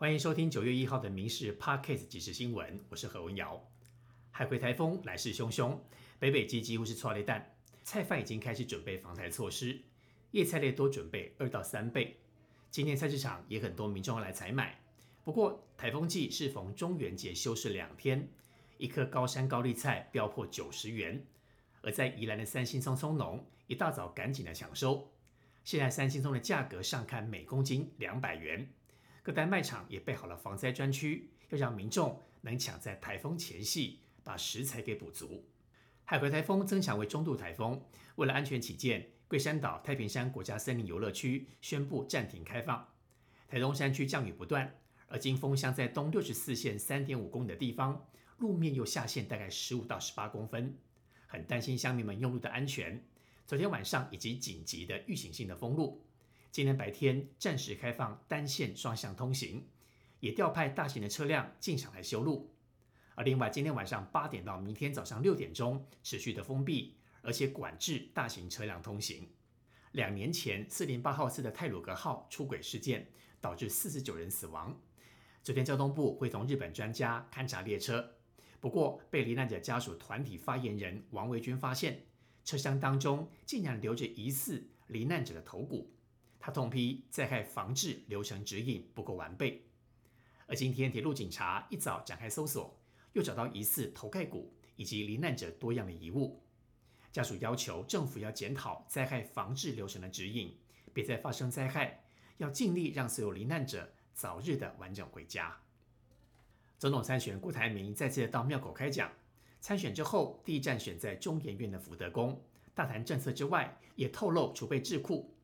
欢迎收听九月一号的《民事 Podcast 即时新闻》，我是何文瑶。海葵台风来势汹汹，北北基几乎是错雷弹，菜贩已经开始准备防台措施，叶菜类多准备二到三倍。今天菜市场也很多民众要来采买，不过台风季适逢中元节休市两天，一颗高山高丽菜飙破九十元，而在宜兰的三星葱葱农一大早赶紧来抢收，现在三星葱的价格上看每公斤两百元。各大卖场也备好了防灾专区，要让民众能抢在台风前夕把食材给补足。海葵台风增强为中度台风，为了安全起见，桂山岛太平山国家森林游乐区宣布暂停开放。台东山区降雨不断，而金峰乡在东六十四线三点五公里的地方，路面又下陷大概十五到十八公分，很担心乡民们用路的安全。昨天晚上以及紧急的预警性的封路。今天白天暂时开放单线双向通行，也调派大型的车辆进场来修路。而另外，今天晚上八点到明天早上六点钟持续的封闭，而且管制大型车辆通行。两年前四零八号次的泰鲁格号出轨事件，导致四十九人死亡。昨天交通部会同日本专家勘察列车，不过被罹难者家属团体发言人王维军发现，车厢当中竟然留着疑似罹难者的头骨。他痛批灾害防治流程指引不够完备，而今天铁路警察一早展开搜索，又找到疑似头盖骨以及罹难者多样的遗物。家属要求政府要检讨灾害防治流程的指引，别再发生灾害，要尽力让所有罹难者早日的完整回家。总统参选郭台铭再次到庙口开讲，参选之后第一站选在中研院的福德宫，大谈政策之外，也透露储备智库。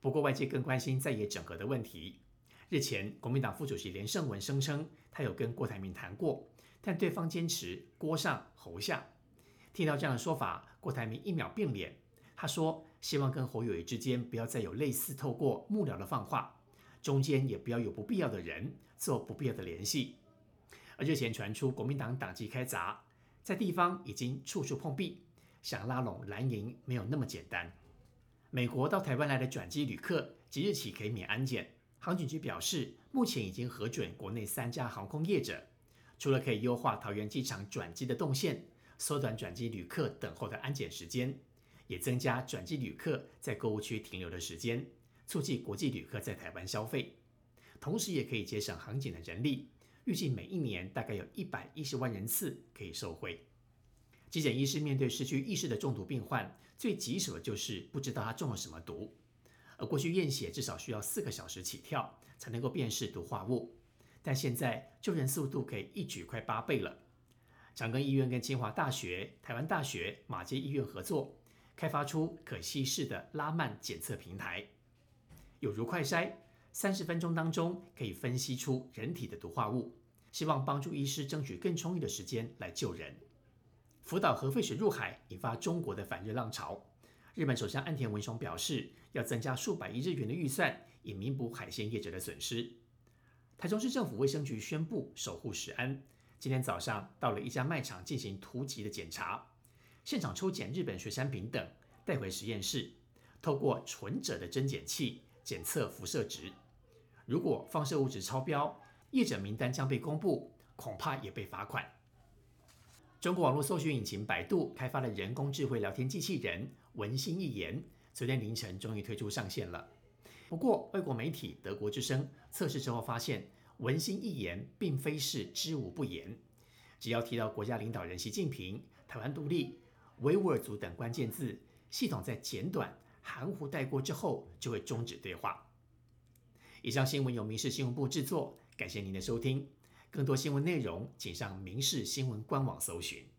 不过，外界更关心在野整合的问题。日前，国民党副主席连胜文声称，他有跟郭台铭谈过，但对方坚持郭上侯下。听到这样的说法，郭台铭一秒变脸。他说：“希望跟侯友谊之间不要再有类似透过幕僚的放话，中间也不要有不必要的人做不必要的联系。”而日前传出国民党党纪开闸，在地方已经处处碰壁，想拉拢蓝营没有那么简单。美国到台湾来的转机旅客即日起可以免安检。航警局表示，目前已经核准国内三家航空业者，除了可以优化桃园机场转机的动线，缩短转机旅客等候的安检时间，也增加转机旅客在购物区停留的时间，促进国际旅客在台湾消费。同时，也可以节省航警的人力，预计每一年大概有一百一十万人次可以受惠。急诊医师面对失去意识的中毒病患，最棘手的就是不知道他中了什么毒。而过去验血至少需要四个小时起跳才能够辨识毒化物，但现在救人速度可以一举快八倍了。长庚医院跟清华大学、台湾大学、马街医院合作，开发出可稀释的拉曼检测平台，有如快筛，三十分钟当中可以分析出人体的毒化物，希望帮助医师争取更充裕的时间来救人。福岛核废水入海，引发中国的反日浪潮。日本首相岸田文雄表示，要增加数百亿日元的预算，以弥补海鲜业者的损失。台中市政府卫生局宣布守护食安，今天早上到了一家卖场进行突击的检查，现场抽检日本水产品等，带回实验室，透过纯者的针检器检测辐射值。如果放射物质超标，业者名单将被公布，恐怕也被罚款。中国网络搜寻引擎百度开发了人工智慧聊天机器人文心一言，昨天凌晨终于推出上线了。不过，外国媒体德国之声测试之后发现，文心一言并非是知无不言，只要提到国家领导人习近平、台湾独立、维吾尔族等关键字，系统在简短含糊带过之后，就会终止对话。以上新闻由民事新闻部制作，感谢您的收听。更多新闻内容，请上民视新闻官网搜寻。